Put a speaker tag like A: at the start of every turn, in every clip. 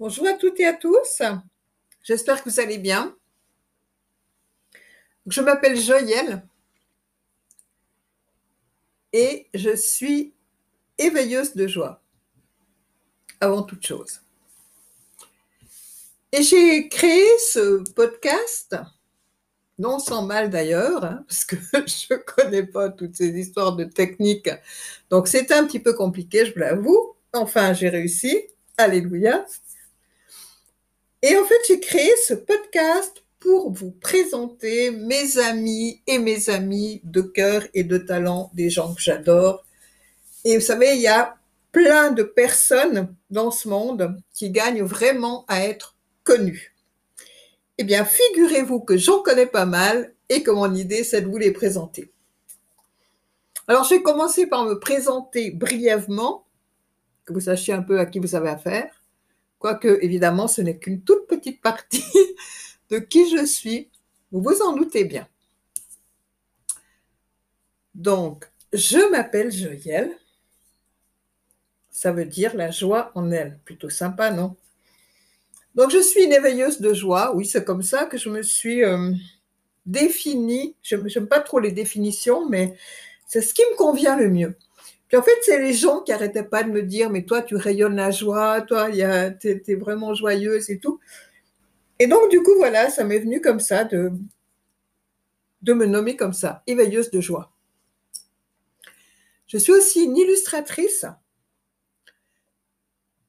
A: Bonjour à toutes et à tous. J'espère que vous allez bien. Je m'appelle Joyelle et je suis éveilleuse de joie, avant toute chose. Et j'ai créé ce podcast, non sans mal d'ailleurs, hein, parce que je ne connais pas toutes ces histoires de techniques. Donc c'était un petit peu compliqué, je vous l'avoue. Enfin, j'ai réussi. Alléluia. Et en fait, j'ai créé ce podcast pour vous présenter mes amis et mes amis de cœur et de talent, des gens que j'adore. Et vous savez, il y a plein de personnes dans ce monde qui gagnent vraiment à être connues. Eh bien, figurez-vous que j'en connais pas mal et que mon idée, c'est de vous les présenter. Alors, je vais commencer par me présenter brièvement, que vous sachiez un peu à qui vous avez affaire. Quoique, évidemment, ce n'est qu'une toute petite partie de qui je suis. Vous vous en doutez bien. Donc, je m'appelle Joyelle. Ça veut dire la joie en elle. Plutôt sympa, non? Donc, je suis une éveilleuse de joie. Oui, c'est comme ça que je me suis euh, définie. Je n'aime pas trop les définitions, mais c'est ce qui me convient le mieux. Puis en fait, c'est les gens qui arrêtaient pas de me dire, mais toi, tu rayonnes la joie, toi, tu es, vraiment joyeuse et tout. Et donc, du coup, voilà, ça m'est venu comme ça de, de me nommer comme ça, éveilleuse de joie. Je suis aussi une illustratrice,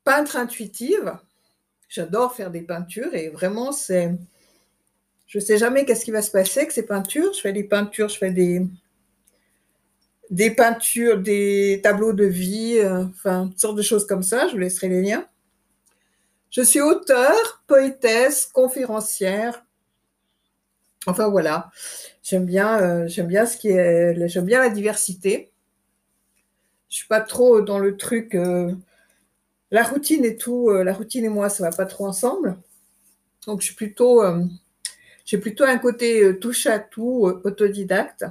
A: peintre intuitive. J'adore faire des peintures et vraiment, c'est. Je ne sais jamais qu'est-ce qui va se passer avec ces peintures. Je fais des peintures, je fais des, des peintures, des tableaux de vie, euh, enfin, toutes sortes de choses comme ça. Je vous laisserai les liens. Je suis auteur, poétesse, conférencière. Enfin voilà, j'aime bien, euh, ce qui est, j'aime bien la diversité. Je suis pas trop dans le truc, euh, la routine et tout. la routine et moi, ça va pas trop ensemble. Donc je suis plutôt, j'ai plutôt un côté touche à tout, autodidacte.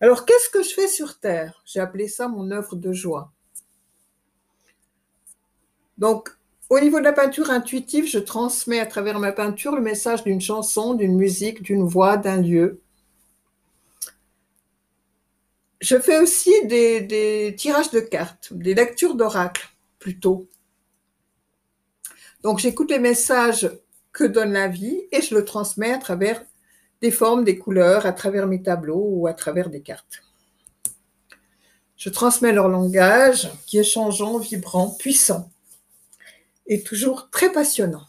A: Alors, qu'est-ce que je fais sur Terre? J'ai appelé ça mon œuvre de joie. Donc, au niveau de la peinture intuitive, je transmets à travers ma peinture le message d'une chanson, d'une musique, d'une voix, d'un lieu. Je fais aussi des, tirages de cartes, des lectures d'oracle plutôt. Donc j'écoute les messages que donne la vie et je le transmets à travers des formes, des couleurs à travers mes tableaux ou à travers des cartes. Je transmets leur langage qui est changeant, vibrant, puissant et toujours très passionnant.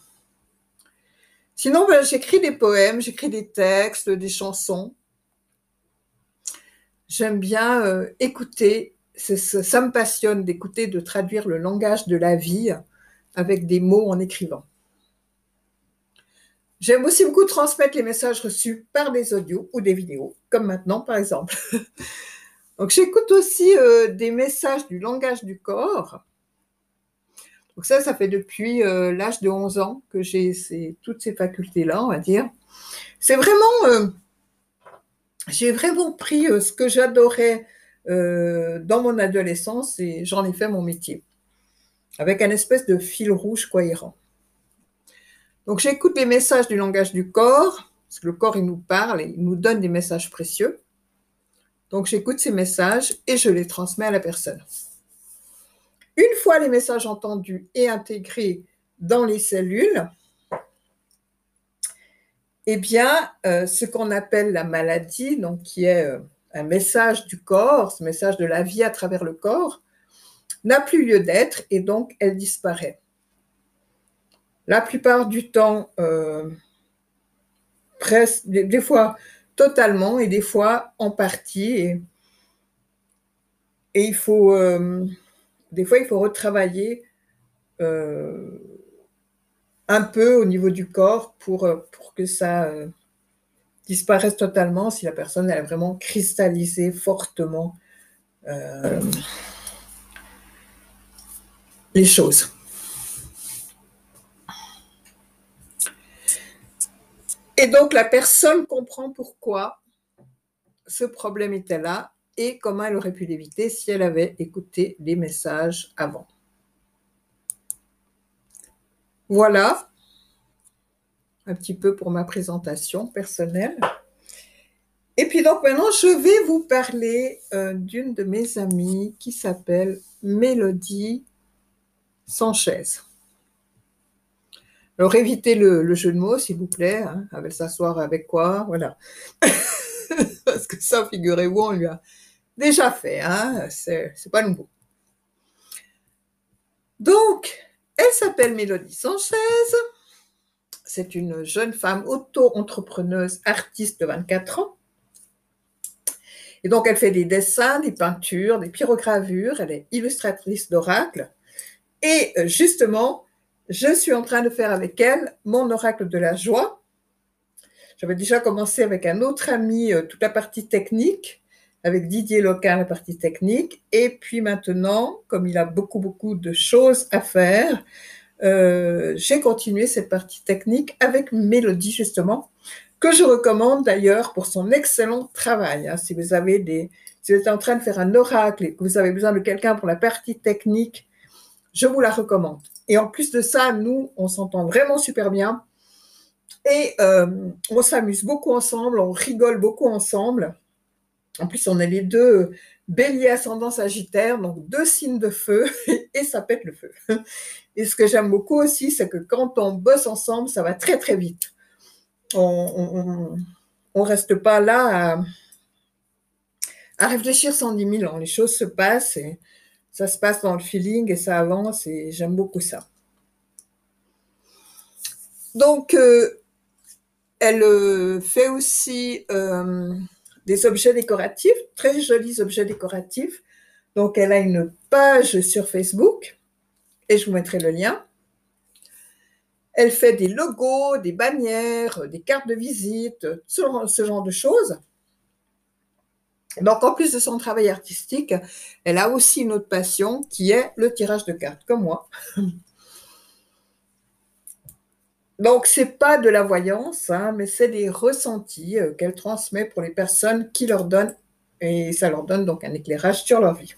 A: Sinon, ben, j'écris des poèmes, j'écris des textes, des chansons. J'aime bien euh, écouter, ça me passionne d'écouter, de traduire le langage de la vie avec des mots en écrivant. J'aime aussi beaucoup transmettre les messages reçus par des audios ou des vidéos, comme maintenant par exemple. Donc j'écoute aussi euh, des messages du langage du corps. Donc ça, ça fait depuis euh, l'âge de 11 ans que j'ai toutes ces facultés-là, on va dire. C'est vraiment, euh, j'ai vraiment pris ce que j'adorais dans mon adolescence et j'en ai fait mon métier, avec un espèce de fil rouge cohérent. Donc j'écoute les messages du langage du corps, parce que le corps, il nous parle et il nous donne des messages précieux. Donc j'écoute ces messages et je les transmets à la personne. Une fois les messages entendus et intégrés dans les cellules, eh bien, euh, ce qu'on appelle la maladie, donc qui est euh, un message du corps, ce message de la vie à travers le corps, n'a plus lieu d'être et donc elle disparaît. La plupart du temps, euh, presque, des, fois totalement et des fois en partie. Et, il faut, euh, des fois, il faut retravailler euh, un peu au niveau du corps pour, pour que ça disparaisse totalement si la personne a vraiment cristallisé fortement les choses. Et donc la personne comprend pourquoi ce problème était là et comment elle aurait pu l'éviter si elle avait écouté les messages avant. Voilà, un petit peu pour ma présentation personnelle. Et puis donc maintenant, je vais vous parler euh, d'une de mes amies qui s'appelle Mélodie Sanchez. Alors évitez le, jeu de mots, s'il vous plaît. Hein, avec s'asseoir avec quoi, voilà. Parce que ça, figurez-vous, on lui a déjà fait. Hein, c'est pas nouveau. Donc, elle s'appelle Mélodie Sanchez. C'est une jeune femme auto-entrepreneuse, artiste de 24 ans et donc, elle fait des dessins, des peintures, des pyrogravures, elle est illustratrice d'oracle. Et euh, justement, je suis en train de faire avec elle mon oracle de la joie. J'avais déjà commencé avec un autre ami euh, toute la partie technique, avec Didier Loquin la partie technique. Et puis maintenant, comme il a beaucoup, beaucoup de choses à faire, euh, j'ai continué cette partie technique avec Mélodie, justement, que je recommande d'ailleurs pour son excellent travail. Hein. Si vous avez des, si vous êtes en train de faire un oracle et que vous avez besoin de quelqu'un pour la partie technique, je vous la recommande. Et en plus de ça, nous, on s'entend vraiment super bien et euh, on s'amuse beaucoup ensemble, on rigole beaucoup ensemble. En plus, on est les deux bélier ascendant sagittaire, donc deux signes de feu, et ça pète le feu. Et ce que j'aime beaucoup aussi, c'est que quand on bosse ensemble, ça va très très vite on ne reste pas là à, réfléchir sans dix mille ans. Les choses se passent et ça se passe dans le feeling et ça avance et j'aime beaucoup ça. Donc, euh, elle euh, fait aussi euh, des objets décoratifs, très jolis objets décoratifs. Donc, elle a une page sur Facebook et je vous mettrai le lien. Elle fait des logos, des bannières, des cartes de visite, ce, genre de choses. Donc, en plus de son travail artistique, elle a aussi une autre passion qui est le tirage de cartes, comme moi. Donc, c'est pas de la voyance, hein, mais c'est des ressentis euh, qu'elle transmet pour les personnes qui leur donnent, et ça leur donne donc un éclairage sur leur vie.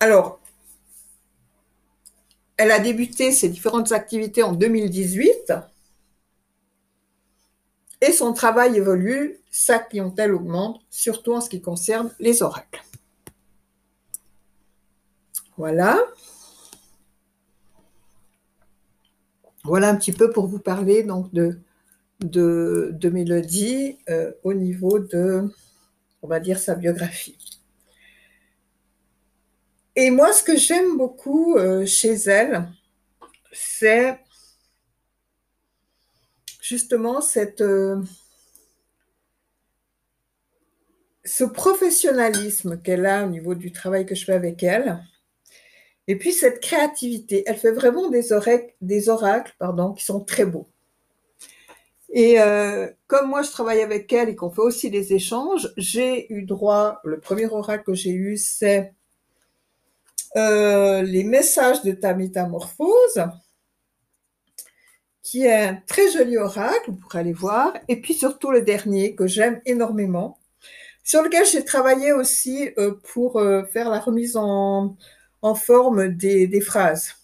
A: Alors, elle a débuté ses différentes activités en 2018 et son travail évolue, sa clientèle augmente, surtout en ce qui concerne les oracles. Voilà. Voilà un petit peu pour vous parler donc de, de, Mélodie euh, au niveau de, on va dire, sa biographie. Et moi, ce que j'aime beaucoup euh, chez elle, c'est justement euh, ce professionnalisme qu'elle a au niveau du travail que je fais avec elle. Et puis cette créativité. Elle fait vraiment des, oracles, des oracles pardon, qui sont très beaux. Et euh, comme moi, je travaille avec elle et qu'on fait aussi des échanges, j'ai eu droit, le premier oracle que j'ai eu, c'est euh, les messages de ta métamorphose, qui est un très joli oracle, vous pourrez aller voir, et puis surtout le dernier que j'aime énormément, sur lequel j'ai travaillé aussi euh, pour euh, faire la remise en, forme des, phrases.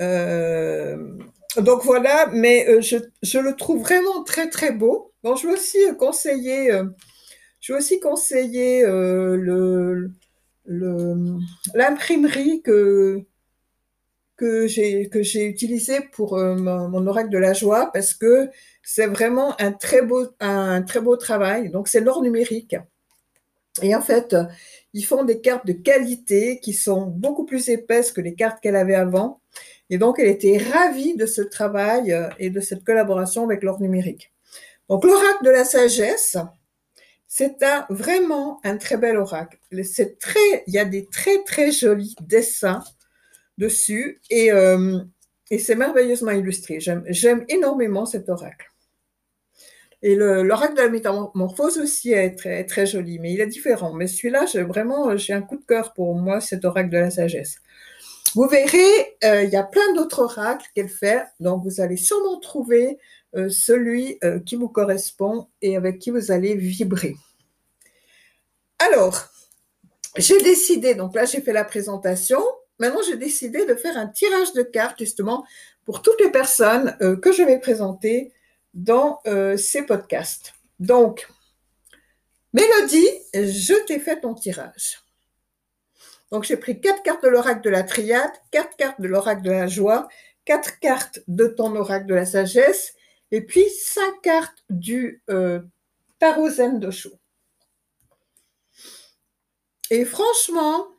A: donc voilà, mais je, le trouve vraiment très très beau. Donc je vais aussi conseiller, je vais aussi conseiller le, l'imprimerie que, que j'ai que j'ai utilisé pour euh, mon, oracle de la joie parce que c'est vraiment un très beau un très beau travail. Donc c'est l'or numérique. Et en fait, ils font des cartes de qualité qui sont beaucoup plus épaisses que les cartes qu'elle avait avant. Et donc elle était ravie de ce travail euh, et de cette collaboration avec l'or numérique. Donc l'oracle de la sagesse, c'est un, vraiment un très bel oracle. C'est très, il y a des très très jolis dessins dessus et, euh, et c'est merveilleusement illustré. J'aime énormément cet oracle. Et l'oracle de la métamorphose aussi est très, très joli, mais il est différent. Mais celui-là, j'ai vraiment, j'ai un coup de cœur pour moi, cet oracle de la sagesse. Vous verrez, euh, il y a plein d'autres oracles qu'elle fait, donc vous allez sûrement trouver euh, celui qui vous correspond et avec qui vous allez vibrer. Alors, j'ai décidé, donc là j'ai fait la présentation, maintenant j'ai décidé de faire un tirage de cartes justement pour toutes les personnes euh, que je vais présenter dans euh, ces podcasts. Donc, Mélodie, je t'ai fait ton tirage. Donc j'ai pris quatre cartes de l'oracle de la triade, quatre cartes de l'oracle de la joie, quatre cartes de ton oracle de la sagesse, et puis cinq cartes du euh, tarot zen de Chou. Et franchement,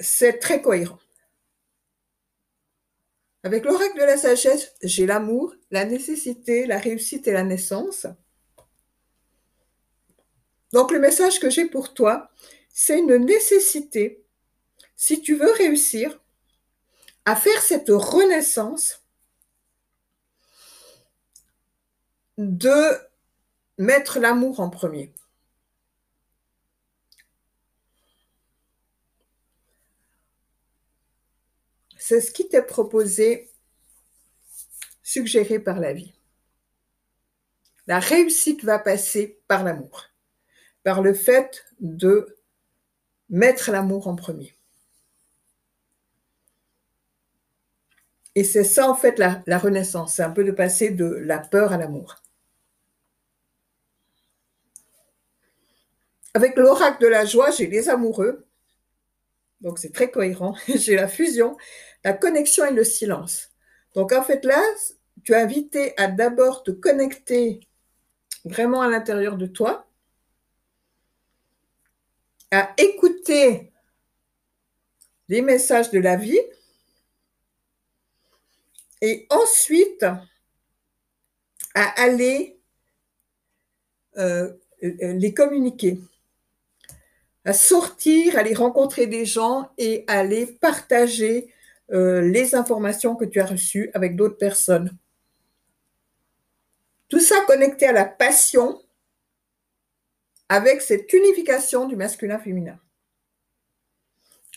A: c'est très cohérent. Avec l'oracle de la sagesse, j'ai l'amour, la nécessité, la réussite et la naissance. Donc le message que j'ai pour toi, c'est une nécessité, si tu veux réussir, à faire cette renaissance de mettre l'amour en premier. C'est ce qui t'est proposé, suggéré par la vie. La réussite va passer par l'amour, par le fait de mettre l'amour en premier. Et c'est ça, en fait, la, renaissance. C'est un peu de passer de la peur à l'amour. Avec l'oracle de la joie, j'ai les amoureux. Donc, c'est très cohérent. j'ai la fusion la connexion et le silence. Donc en fait là, tu as invité à d'abord te connecter vraiment à l'intérieur de toi, à écouter les messages de la vie et ensuite à aller euh, les communiquer, à sortir, aller rencontrer des gens et aller partager euh, les informations que tu as reçues avec d'autres personnes. Tout ça connecté à la passion avec cette unification du masculin-féminin.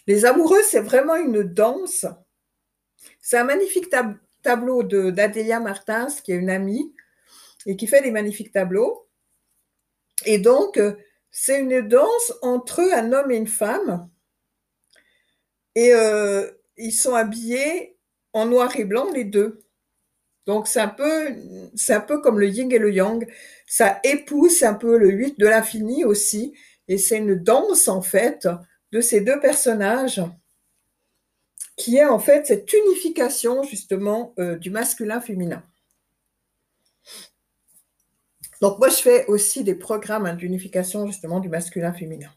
A: Les amoureux, c'est vraiment une danse. C'est un magnifique tableau d'Adélia Martins, qui est une amie et qui fait des magnifiques tableaux. Et donc, euh, c'est une danse entre un homme et une femme. Et euh, ils sont habillés en noir et blanc, les deux. Donc c'est un peu, c'est un peu comme le yin et le yang. Ça épouse un peu le 8 de l'infini aussi. Et c'est une danse, en fait, de ces deux personnages qui est en fait cette unification, justement, euh, du masculin-féminin. Donc moi, je fais aussi des programmes hein, d'unification, justement, du masculin-féminin.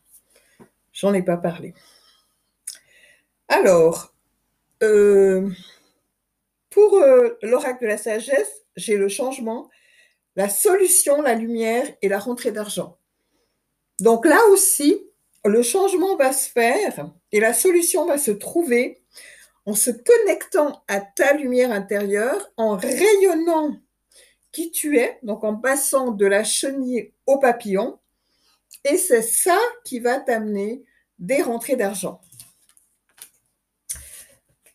A: J'en ai pas parlé. Alors, euh, pour euh, l'oracle de la sagesse, j'ai le changement, la solution, la lumière et la rentrée d'argent. Donc là aussi, le changement va se faire et la solution va se trouver en se connectant à ta lumière intérieure, en rayonnant qui tu es, donc en passant de la chenille au papillon. Et c'est ça qui va t'amener des rentrées d'argent.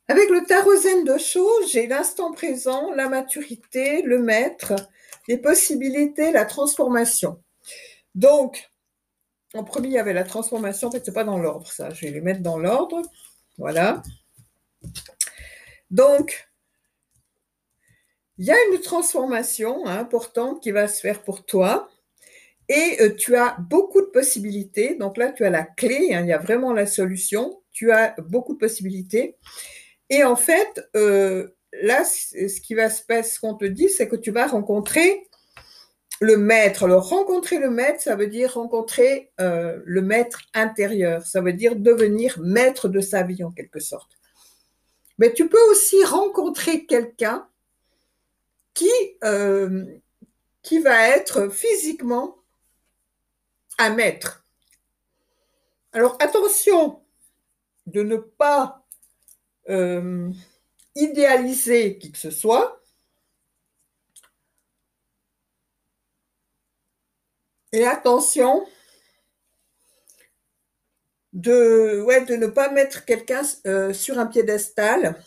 A: Avec le tarot zen de choses, j'ai l'instant présent, la maturité, le maître, les possibilités, la transformation. Donc, en premier, il y avait la transformation. En fait, ce n'est pas dans l'ordre, ça. Je vais les mettre dans l'ordre. Voilà. Donc, il y a une transformation importante qui va se faire pour toi. Et euh, tu as beaucoup de possibilités. Donc là, tu as la clé. Hein, il y a vraiment la solution. Tu as beaucoup de possibilités. Et en fait, euh, là, ce qui va se passer, ce qu'on te dit, c'est que tu vas rencontrer le maître. Alors, rencontrer le maître, ça veut dire rencontrer euh, le maître intérieur. Ça veut dire devenir maître de sa vie en quelque sorte. Mais tu peux aussi rencontrer quelqu'un qui, euh, qui va être physiquement un maître. Alors, attention de ne pas euh, idéaliser qui que ce soit. Et attention de, ouais, de ne pas mettre quelqu'un euh, sur un piédestal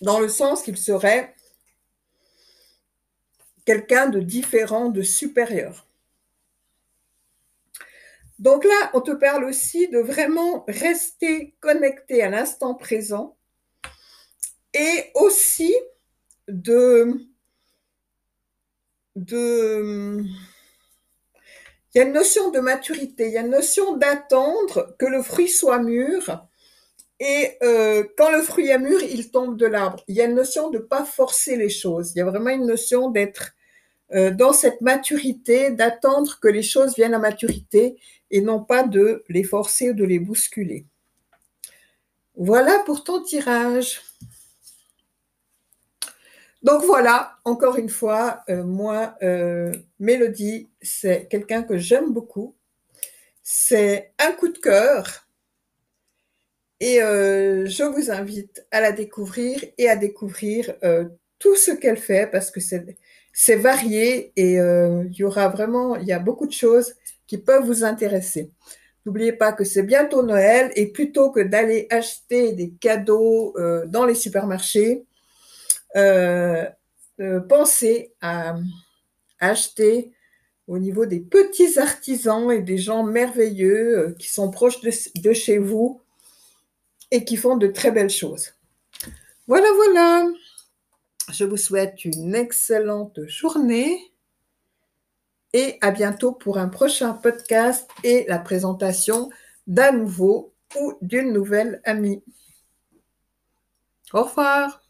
A: dans le sens qu'il serait quelqu'un de différent, de supérieur. Donc là, on te parle aussi de vraiment rester connecté à l'instant présent et aussi de. Il y a une notion de maturité, il y a une notion d'attendre que le fruit soit mûr. Et euh, quand le fruit est mûr, il tombe de l'arbre. Il y a une notion de ne pas forcer les choses. Il y a vraiment une notion d'être euh, dans cette maturité, d'attendre que les choses viennent à maturité et non pas de les forcer ou de les bousculer. Voilà pour ton tirage. Donc voilà, encore une fois, euh, moi, euh, Mélodie, c'est quelqu'un que j'aime beaucoup. C'est un coup de cœur. Et euh, je vous invite à la découvrir et à découvrir tout ce qu'elle fait parce que c'est varié et il y aura vraiment, il y a beaucoup de choses qui peuvent vous intéresser. N'oubliez pas que c'est bientôt Noël et plutôt que d'aller acheter des cadeaux euh, dans les supermarchés, euh, euh, pensez à, acheter au niveau des petits artisans et des gens merveilleux qui sont proches de chez vous et qui font de très belles choses. Voilà, voilà. Je vous souhaite une excellente journée et à bientôt pour un prochain podcast et la présentation d'un nouveau ou d'une nouvelle amie. Au revoir.